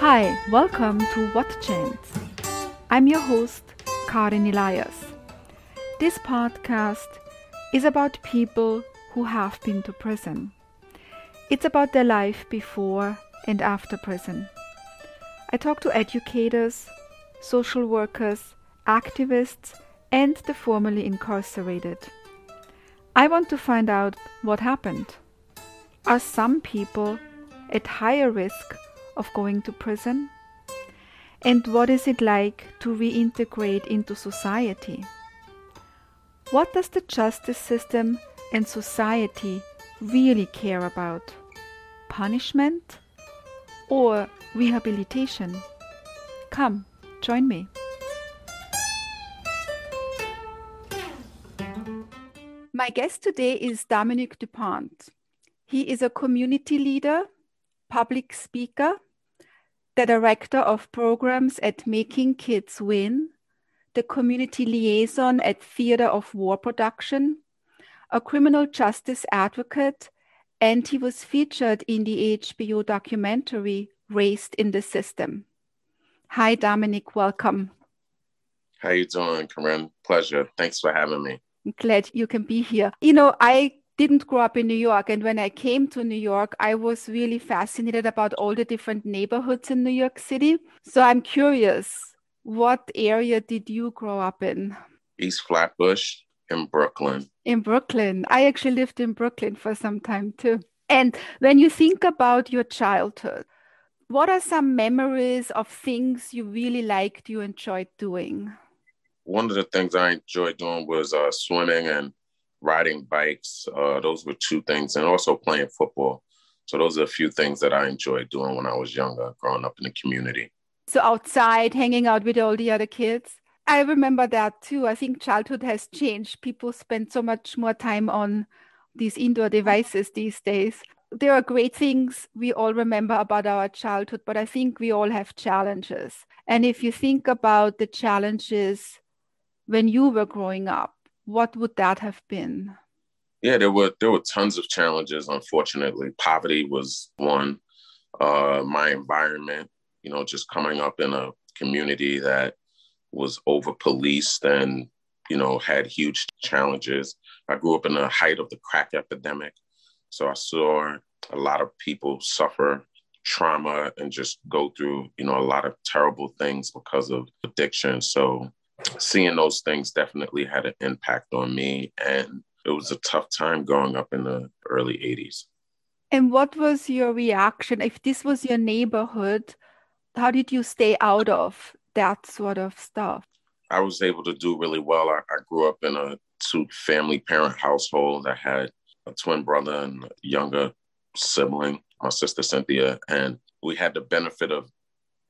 Hi, welcome to What Chance. I'm your host, Karin Elias. This podcast is about people who have been to prison. It's about their life before and after prison. I talk to educators, social workers, activists, and the formerly incarcerated. I want to find out what happened. Are some people at higher risk of going to prison? And what is it like to reintegrate into society? What does the justice system and society really care about? Punishment or rehabilitation? Come, join me. My guest today is Dominique Dupont. He is a community leader, public speaker, the director of programs at Making Kids Win, the community liaison at Theater of War Production, a criminal justice advocate, and he was featured in the HBO documentary Raised in the System. Hi, Dominic. Welcome. How you doing, Karin? Pleasure. Thanks for having me. I'm glad you can be here. You know, I didn't grow up in New York. And when I came to New York, I was really fascinated about all the different neighborhoods in New York City. So I'm curious, what area did you grow up in? East Flatbush in Brooklyn. In Brooklyn. I actually lived in Brooklyn for some time too. And when you think about your childhood, what are some memories of things you really liked, you enjoyed doing? One of the things I enjoyed doing was uh, swimming and riding bikes. Uh, those were two things, and also playing football. So those are a few things that I enjoyed doing when I was younger, growing up in the community. So outside, hanging out with all the other kids. I remember that too. I think childhood has changed. People spend so much more time on these indoor devices these days. There are great things we all remember about our childhood, but I think we all have challenges. And if you think about the challenges when you were growing up, what would that have been? Yeah, there were there were tons of challenges. Unfortunately, poverty was one. Uh, my environment, you know, just coming up in a community that was over policed and you know had huge challenges. I grew up in the height of the crack epidemic, so I saw a lot of people suffer trauma and just go through you know a lot of terrible things because of addiction. So seeing those things definitely had an impact on me. And it was a tough time growing up in the early 80s. And what was your reaction? If this was your neighborhood, how did you stay out of that sort of stuff? I was able to do really well. I, I grew up in a two family parent household. I had a twin brother and a younger sibling, my sister Cynthia. And we had the benefit of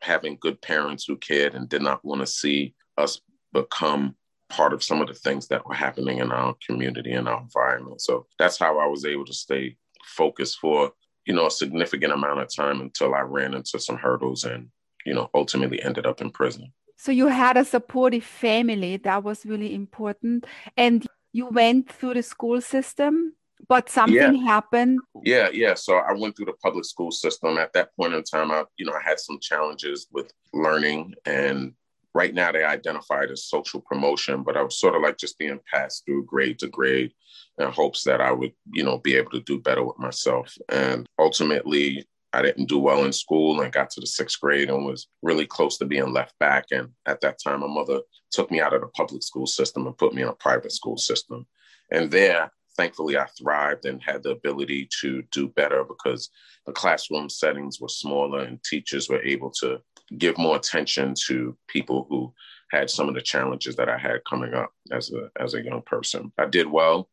having good parents who cared and did not want to see us become part of some of the things that were happening in our community and our environment. So that's how I was able to stay focused for, you know, a significant amount of time until I ran into some hurdles and, you know, ultimately ended up in prison. So you had a supportive family. That was really important. And you went through the school system, but something yeah. happened. Yeah, yeah. So I went through the public school system. At that point in time, I, you know, I had some challenges with learning and right now they identified as social promotion, but I was sort of like just being passed through grade to grade in hopes that I would, you know, be able to do better with myself. And ultimately, I didn't do well in school and got to the sixth grade and was really close to being left back. And at that time, my mother took me out of the public school system and put me in a private school system. And there, thankfully, I thrived and had the ability to do better because the classroom settings were smaller and teachers were able to give more attention to people who had some of the challenges that I had coming up as a as a young person. I did well,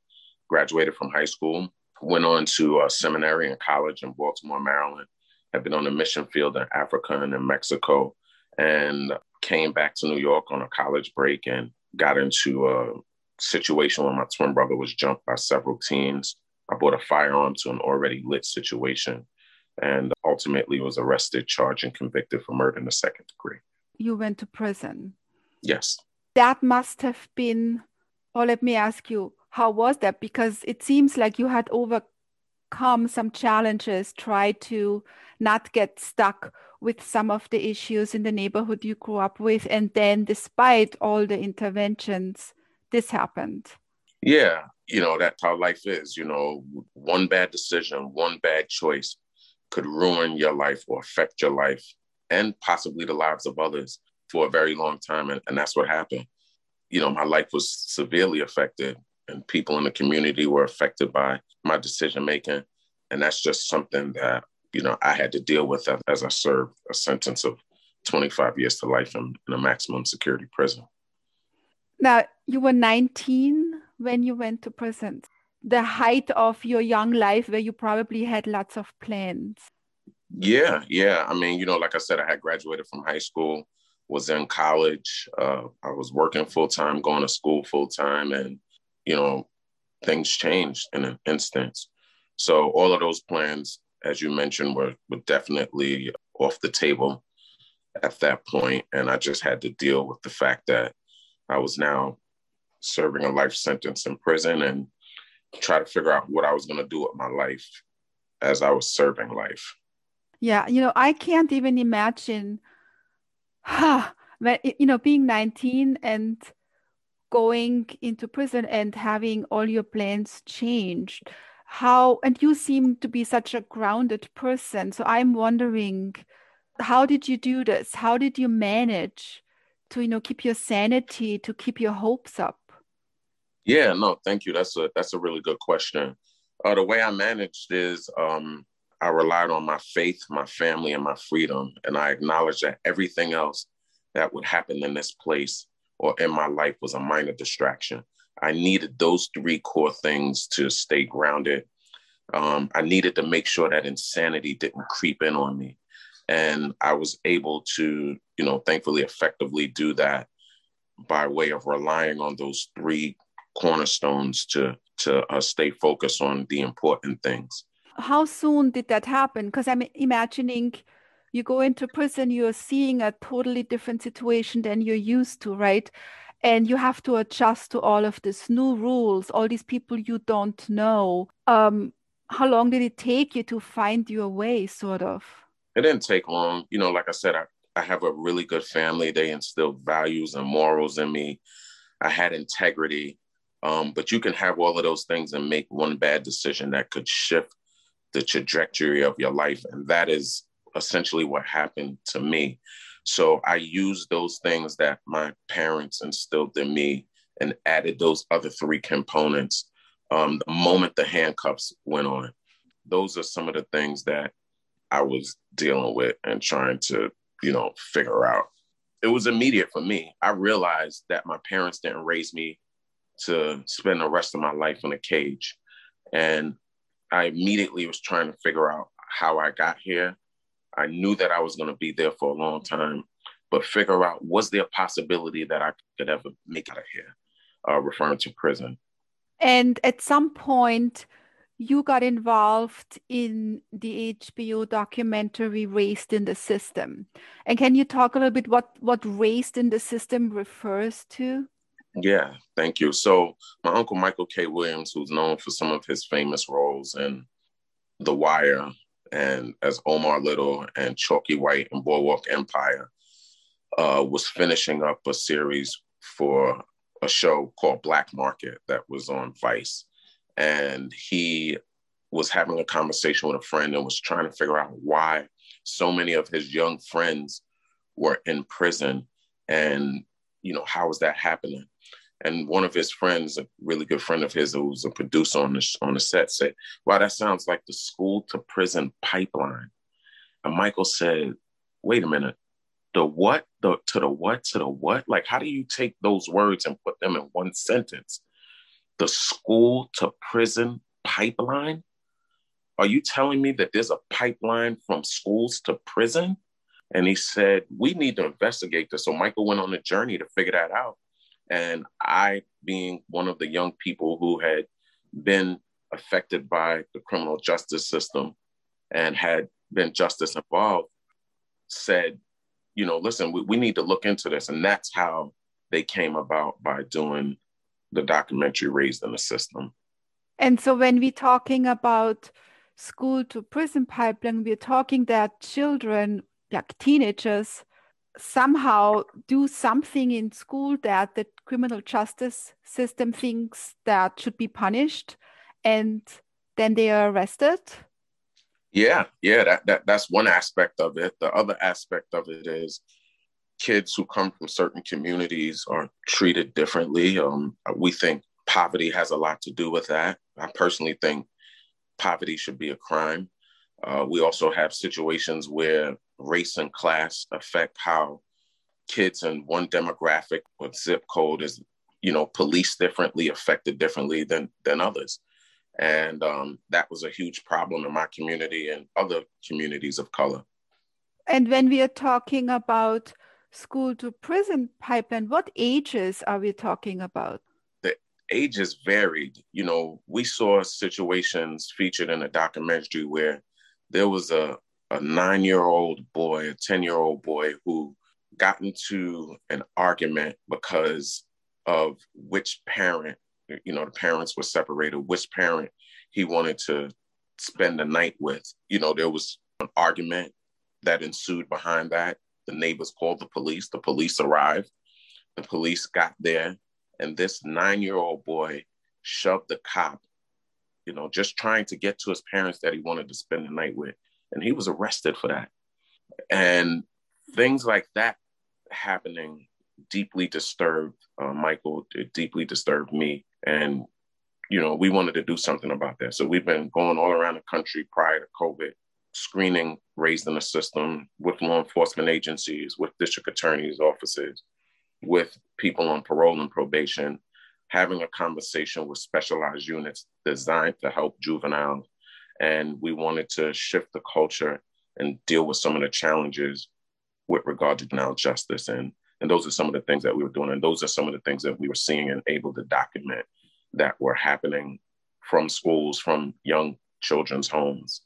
graduated from high school, went on to a seminary and college in Baltimore, Maryland. Have been on the mission field in Africa and in Mexico, and came back to New York on a college break and got into a situation where my twin brother was jumped by several teens. I brought a firearm to an already lit situation and ultimately was arrested, charged, and convicted for murder in the second degree. You went to prison? Yes. That must have been, or let me ask you, how was that? Because it seems like you had overcome overcome some challenges, tried to not get stuck with some of the issues in the neighborhood you grew up with. And then, despite all the interventions, this happened. Yeah, you know, that's how life is. You know, one bad decision, one bad choice could ruin your life or affect your life and possibly the lives of others for a very long time. And, and that's what happened. You know, my life was severely affected, and people in the community were affected by my decision making. And that's just something that, you know, I had to deal with as I served a sentence of 25 years to life in, in a maximum security prison. Now, you were 19 when you went to prison. The height of your young life, where you probably had lots of plans. Yeah, yeah. I mean, you know, like I said, I had graduated from high school, was in college. Uh, I was working full time, going to school full time, and you know, things changed in an instant. So all of those plans, as you mentioned, were were definitely off the table at that point, and I just had to deal with the fact that I was now serving a life sentence in prison and try to figure out what I was going to do with my life as I was serving life. Yeah, you know, I can't even imagine, huh, you know, being 19 and going into prison and having all your plans changed. How, and you seem to be such a grounded person. So I'm wondering, how did you do this? How did you manage to, you know, keep your sanity, to keep your hopes up? Yeah, no, thank you. That's a that's a really good question. Uh, the way I managed is um, I relied on my faith, my family, and my freedom. And I acknowledged that everything else that would happen in this place or in my life was a minor distraction. I needed those three core things to stay grounded. Um, I needed to make sure that insanity didn't creep in on me. And I was able to, you know, thankfully effectively do that by way of relying on those three cornerstones to to uh, stay focused on the important things how soon did that happen? Because I'm imagining you go into prison, you're seeing a totally different situation than you're used to, right? And you have to adjust to all of these new rules, all these people you don't know. Um, how long did it take you to find your way, sort of? It didn't take long. You know, like I said, I, I have a really good family. They instilled values and morals in me. I had integrity. Um, but you can have all of those things and make one bad decision that could shift the trajectory of your life. And that is essentially what happened to me. So I used those things that my parents instilled in me and added those other three components um, the moment the handcuffs went on. Those are some of the things that I was dealing with and trying to, you know, figure out. It was immediate for me. I realized that my parents didn't raise me to spend the rest of my life in a cage. And I immediately was trying to figure out how I got here. I knew that I was going to be there for a long time, but figure out was there a possibility that I could ever make out of here, uh, referring to prison. And at some point, you got involved in the HBO documentary Raised in the System. And can you talk a little bit what, what Raised in the System refers to? Yeah, thank you. So my uncle Michael K. Williams, who's known for some of his famous roles in The Wire and as Omar Little and Chalky White in Boardwalk Empire, uh, was finishing up a series for a show called Black Market that was on Vice. And he was having a conversation with a friend and was trying to figure out why so many of his young friends were in prison and you know how is that happening and one of his friends, a really good friend of his, who was a producer on the on the set, said, "Wow, that sounds like the school to prison pipeline." And Michael said, "Wait a minute, the what? The to the what? To the what? Like, how do you take those words and put them in one sentence? The school to prison pipeline? Are you telling me that there's a pipeline from schools to prison?" And he said, "We need to investigate this." So Michael went on a journey to figure that out and I, being one of the young people who had been affected by the criminal justice system and had been justice involved, said, you know, listen, we, we need to look into this. And that's how they came about by doing the documentary Raised in the System. And so when we're talking about school to prison pipeline, we're talking that children, like teenagers, somehow do something in school that the criminal justice system thinks that should be punished and then they are arrested? Yeah yeah that, that that's one aspect of it. The other aspect of it is kids who come from certain communities are treated differently. Um, we think poverty has a lot to do with that. I personally think poverty should be a crime. Uh, we also have situations where race and class affect how kids in one demographic or zip code is, you know, policed differently, affected differently than than others. And um, that was a huge problem in my community and other communities of color. And when we are talking about school to prison pipeline, what ages are we talking about? The ages varied. You know, we saw situations featured in a documentary where there was a, a nine year old boy, a 10 year old boy who got into an argument because of which parent, you know, the parents were separated, which parent he wanted to spend the night with. You know, there was an argument that ensued behind that. The neighbors called the police. The police arrived. The police got there, and this nine year old boy shoved the cop, you know, just trying to get to his parents that he wanted to spend the night with. And he was arrested for that. And things like that happening deeply disturbed uh, Michael. It deeply disturbed me, and you know we wanted to do something about that. So we've been going all around the country prior to COVID, screening raised in the system with law enforcement agencies, with district attorneys' offices, with people on parole and probation, having a conversation with specialized units designed to help juveniles. And we wanted to shift the culture and deal with some of the challenges with regard to juvenile justice. And, and those are some of the things that we were doing. And those are some of the things that we were seeing and able to document that were happening from schools, from young children's homes.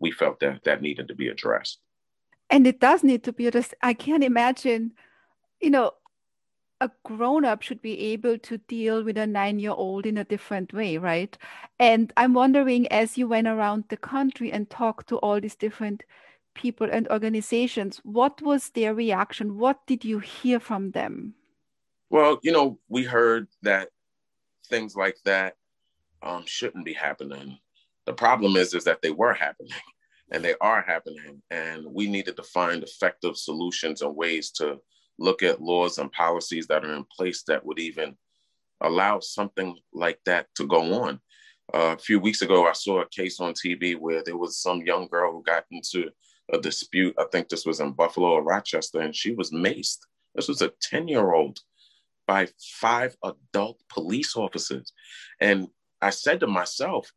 We felt that that needed to be addressed. And it does need to be addressed. I can't imagine, you know, a grown up should be able to deal with a nine year old in a different way, right? And I'm wondering, as you went around the country and talked to all these different people and organizations, what was their reaction? What did you hear from them? Well, you know, we heard that things like that um, shouldn't be happening. The problem is, is that they were happening, and they are happening, and we needed to find effective solutions and ways to look at laws and policies that are in place that would even allow something like that to go on. Uh, a few weeks ago, I saw a case on TV where there was some young girl who got into a dispute. I think this was in Buffalo or Rochester, and she was maced. This was a 10 year old by five adult police officers. And I said to myself,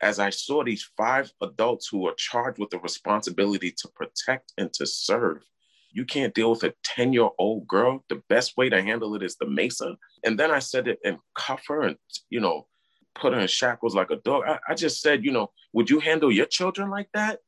as I saw these five adults who are charged with the responsibility to protect and to serve, you can't deal with a 10 year old girl. The best way to handle it is the Mesa. And then I said it and cuff her and, you know, put her in shackles like a dog. I, I just said, you know, would you handle your children like that?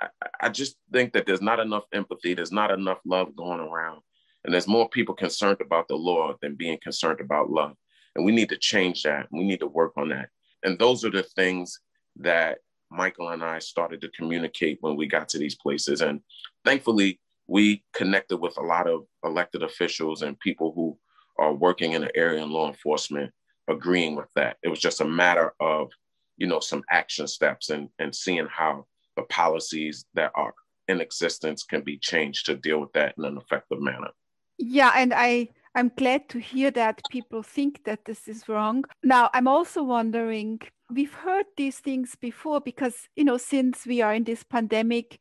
I, I just think that there's not enough empathy, there's not enough love going around. And there's more people concerned about the law than being concerned about love. And we need to change that. We need to work on that. And those are the things that Michael and I started to communicate when we got to these places. And thankfully, we connected with a lot of elected officials and people who are working in the area in law enforcement agreeing with that. It was just a matter of, you know, some action steps and, and seeing how the policies that are in existence can be changed to deal with that in an effective manner. Yeah, and I I'm glad to hear that people think that this is wrong. Now, I'm also wondering we've heard these things before because, you know, since we are in this pandemic,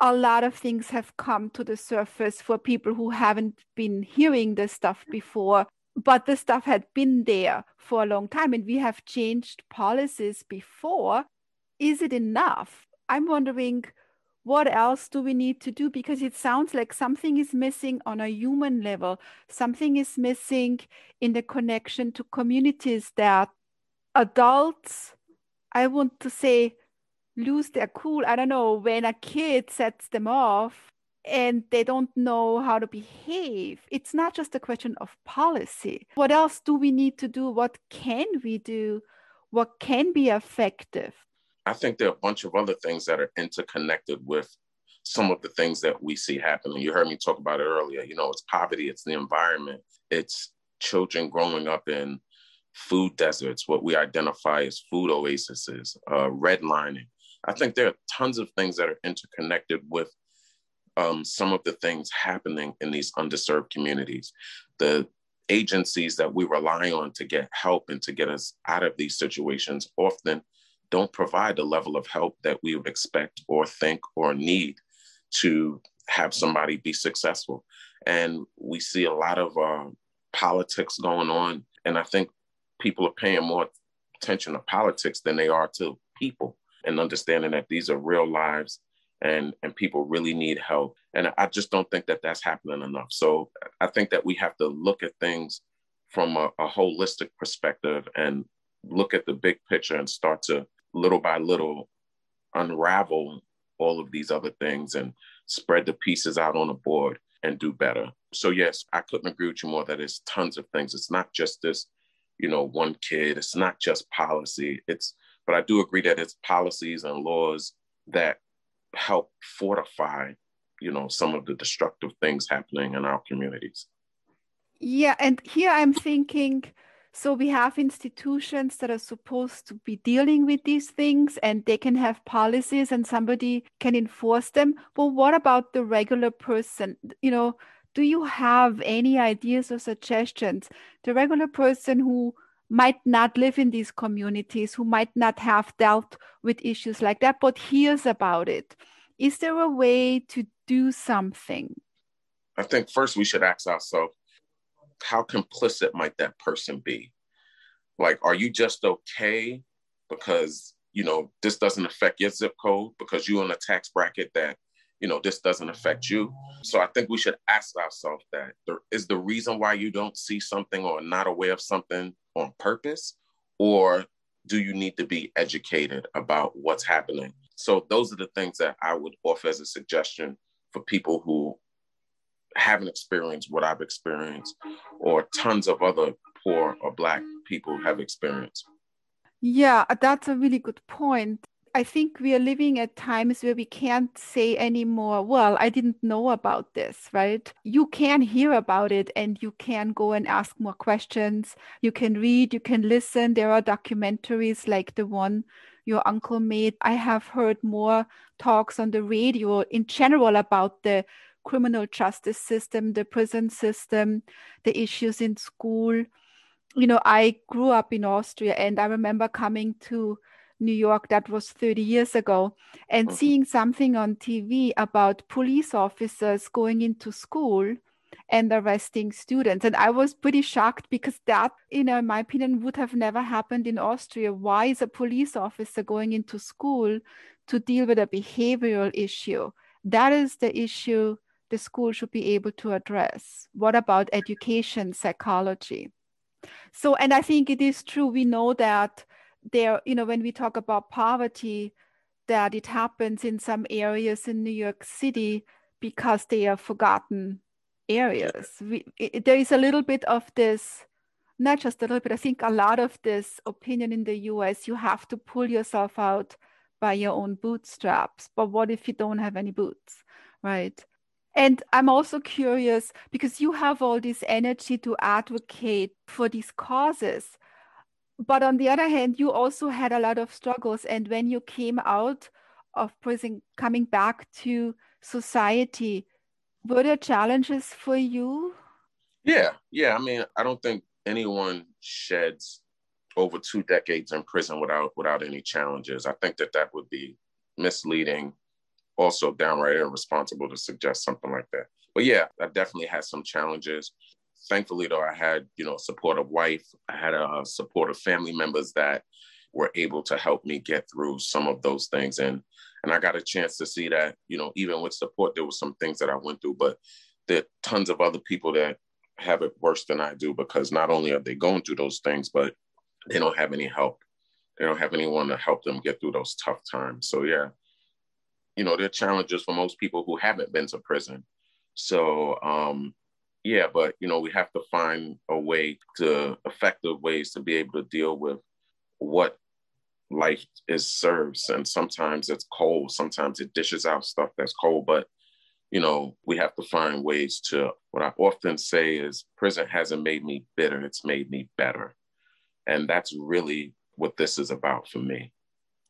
a lot of things have come to the surface for people who haven't been hearing this stuff before. But the stuff had been there for a long time, and we have changed policies before. Is it enough? I'm wondering what else do we need to do? Because it sounds like something is missing on a human level, something is missing in the connection to communities that adults, I want to say, lose their cool. I don't know, when a kid sets them off and they don't know how to behave. It's not just a question of policy. What else do we need to do? What can we do? What can be effective? I think there are a bunch of other things that are interconnected with some of the things that we see happening. You heard me talk about it earlier. You know, it's poverty, it's the environment, it's children growing up in food deserts, what we identify as food oases, uh, redlining. I think there are tons of things that are interconnected with um, some of the things happening in these underserved communities. The agencies that we rely on to get help and to get us out of these situations often don't provide the level of help that we would expect or think or need to have somebody be successful. And we see a lot of uh, politics going on. And I think people are paying more attention to politics than they are to people and understanding that these are real lives and and people really need help and i just don't think that that's happening enough so i think that we have to look at things from a, a holistic perspective and look at the big picture and start to little by little unravel all of these other things and spread the pieces out on the board and do better. So yes, I couldn't agree with you more that it's tons of things. It's not just this, you know, one kid. It's not just policy. It's but I do agree that it's policies and laws that help fortify, you know, some of the destructive things happening in our communities. Yeah, and here I'm thinking so we have institutions that are supposed to be dealing with these things and they can have policies and somebody can enforce them. But what about the regular person? You know, do you have any ideas or suggestions? The regular person who might not live in these communities, who might not have dealt with issues like that, but hears about it. Is there a way to do something? I think first we should ask ourselves how complicit might that person be? Like, are you just okay because, you know, this doesn't affect your zip code because you're in a tax bracket that, you know, this doesn't affect you? So I think we should ask ourselves that there is the reason why you don't see something or not aware of something on purpose? Or do you need to be educated about what's happening? So those are the things that I would offer as a suggestion for people who haven't experienced what I've experienced, or tons of other poor or Black people have experienced. Yeah, that's a really good point. I think we are living at times where we can't say anymore, well, I didn't know about this, right? You can hear about it and you can go and ask more questions. You can read, you can listen. There are documentaries like the one your uncle made. I have heard more talks on the radio in general about the criminal justice system, the prison system, the issues in school. You know, I grew up in Austria and I remember coming to New York, that was 30 years ago, and mm-hmm. seeing something on TV about police officers going into school and arresting students. And I was pretty shocked because that, you know, in my opinion, would have never happened in Austria. Why is a police officer going into school to deal with a behavioral issue? That is the issue the school should be able to address. What about education, psychology? So, and I think it is true, we know that there, you know, when we talk about poverty, that it happens in some areas in New York City because they are forgotten areas. We, it, there is a little bit of this, not just a little bit, I think a lot of this opinion in the US, you have to pull yourself out by your own bootstraps. But what if you don't have any boots, right? And I'm also curious because you have all this energy to advocate for these causes. But on the other hand, you also had a lot of struggles. And when you came out of prison, coming back to society, were there challenges for you? Yeah, yeah. I mean, I don't think anyone sheds over two decades in prison without without any challenges. I think that that would be misleading also downright irresponsible to suggest something like that. But yeah, I definitely had some challenges. Thankfully, though, I had you know supportive wife. I had a supportive family members that were able to help me get through some of those things, and and I got a chance to see that you know even with support, there were some things that I went through, but there are tons of other people that have it worse than I do because not only are they going through those things, but they don't have any help. They don't have anyone to help them get through those tough times. So yeah, you know, there are challenges for most people who haven't been to prison. So, um, yeah, but you know, we have to find a way to effective ways to be able to deal with what life is serves. And sometimes it's cold sometimes it dishes out stuff that's cold but you know we have to find ways to what i often say is prison hasn't made me bitter it's made me better. And that's really what this is about for me.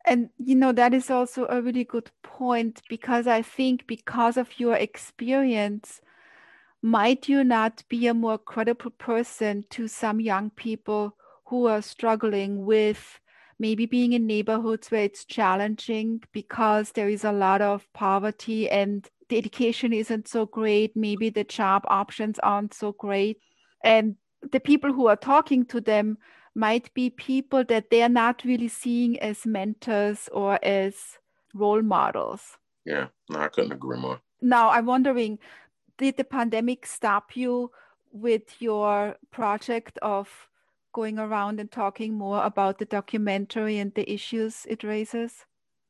And you know that is also a really good point because i think because of your experience might you not be a more credible person to some young people who are struggling with maybe being in neighborhoods where it's challenging because there is a lot of poverty and the education isn't so great, maybe the job options aren't so great. And the people who are talking to them might be people that they're not really seeing as mentors or as role models. Yeah, no, I couldn't agree more. Now, I'm wondering did the pandemic stop you with your project of going around and talking more about the documentary and the issues it raises?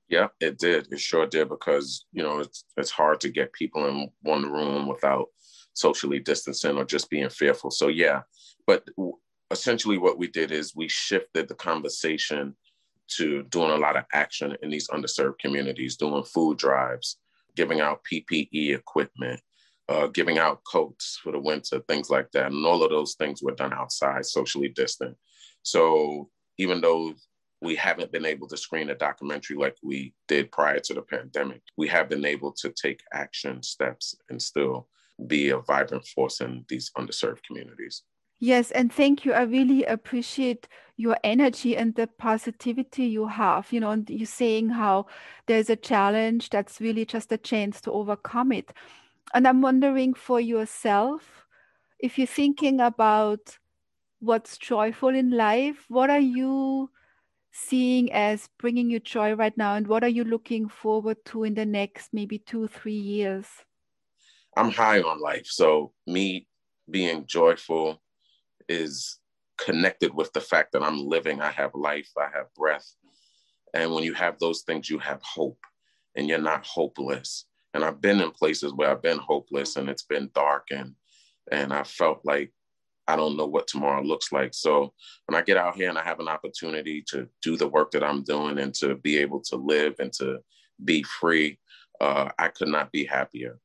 Yeah, it did. It sure did because you know it's it's hard to get people in one room without socially distancing or just being fearful. So yeah, but essentially what we did is we shifted the conversation to doing a lot of action in these underserved communities, doing food drives, giving out PPE equipment, uh, giving out coats for the winter, things like that. And all of those things were done outside, socially distant. So even though we haven't been able to screen a documentary like we did prior to the pandemic, we have been able to take action steps and still be a vibrant force in these underserved communities. Yes, and thank you. I really appreciate your energy and the positivity you have. You know, and you saying how there's a challenge that's really just a chance to overcome it and I'm wondering for yourself, if you're thinking about what's joyful in life, what are you seeing as bringing you joy right now? And what are you looking forward to in the next maybe two, three years? I'm high on life. So, me being joyful is connected with the fact that I'm living, I have life, I have breath. And when you have those things, you have hope and you're not hopeless and I've been in places where I've been hopeless and it's been dark and and I felt like I don't know what tomorrow looks like. So when I get out here and I have an opportunity to do the work that I'm doing and to be able to live and to be free, uh, I could not be happier.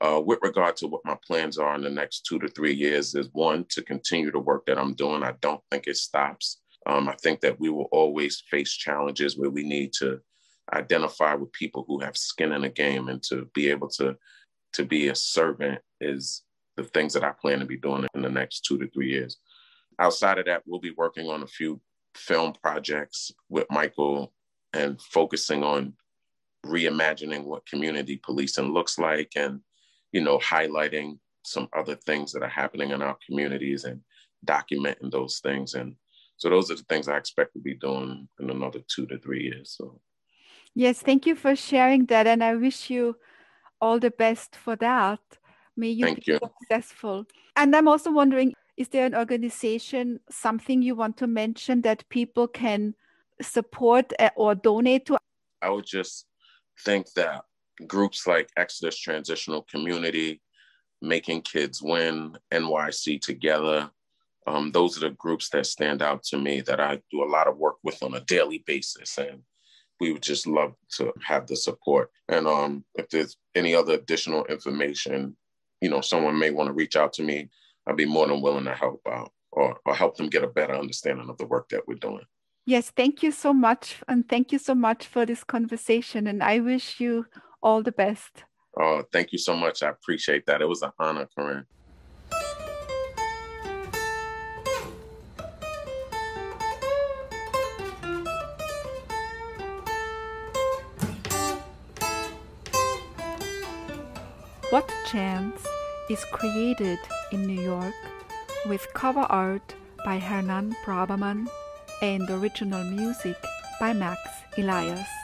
Uh, with regard to what my plans are in the next two to three years, is one to continue the work that I'm doing. I don't think it stops. Um, I think that we will always face challenges where we need to identify with people who have skin in the game and to be able to to be a servant is the things that I plan to be doing in the next two to three years. Outside of that, we'll be working on a few film projects with Michael and focusing on reimagining what community policing looks like and you know highlighting some other things that are happening in our communities and documenting those things and so those are the things i expect to be doing in another two to three years so Yes, thank you for sharing that. And I wish you all the best for that. May you thank be you. successful. And I'm also wondering is there an organization, something you want to mention that people can support eh, or donate to? I would just think that groups like Exodus Transitional Community, Making Kids Win, NYC Together, um, those are the groups that stand out to me that I do a lot of work with on a daily basis. And we would just love to have the support. And um, if there's any other additional information, you know, someone may want to reach out to me, I'd be more than willing to help out or, or help them get a better understanding of the work that we're doing. Yes, thank you so much. And thank you so much for this conversation. And I wish you all the best. Oh, thank you so much. I appreciate that. It was an honor, Karin. Chance is created in New York with cover art by Hernan Braberman and original music by Max Elias.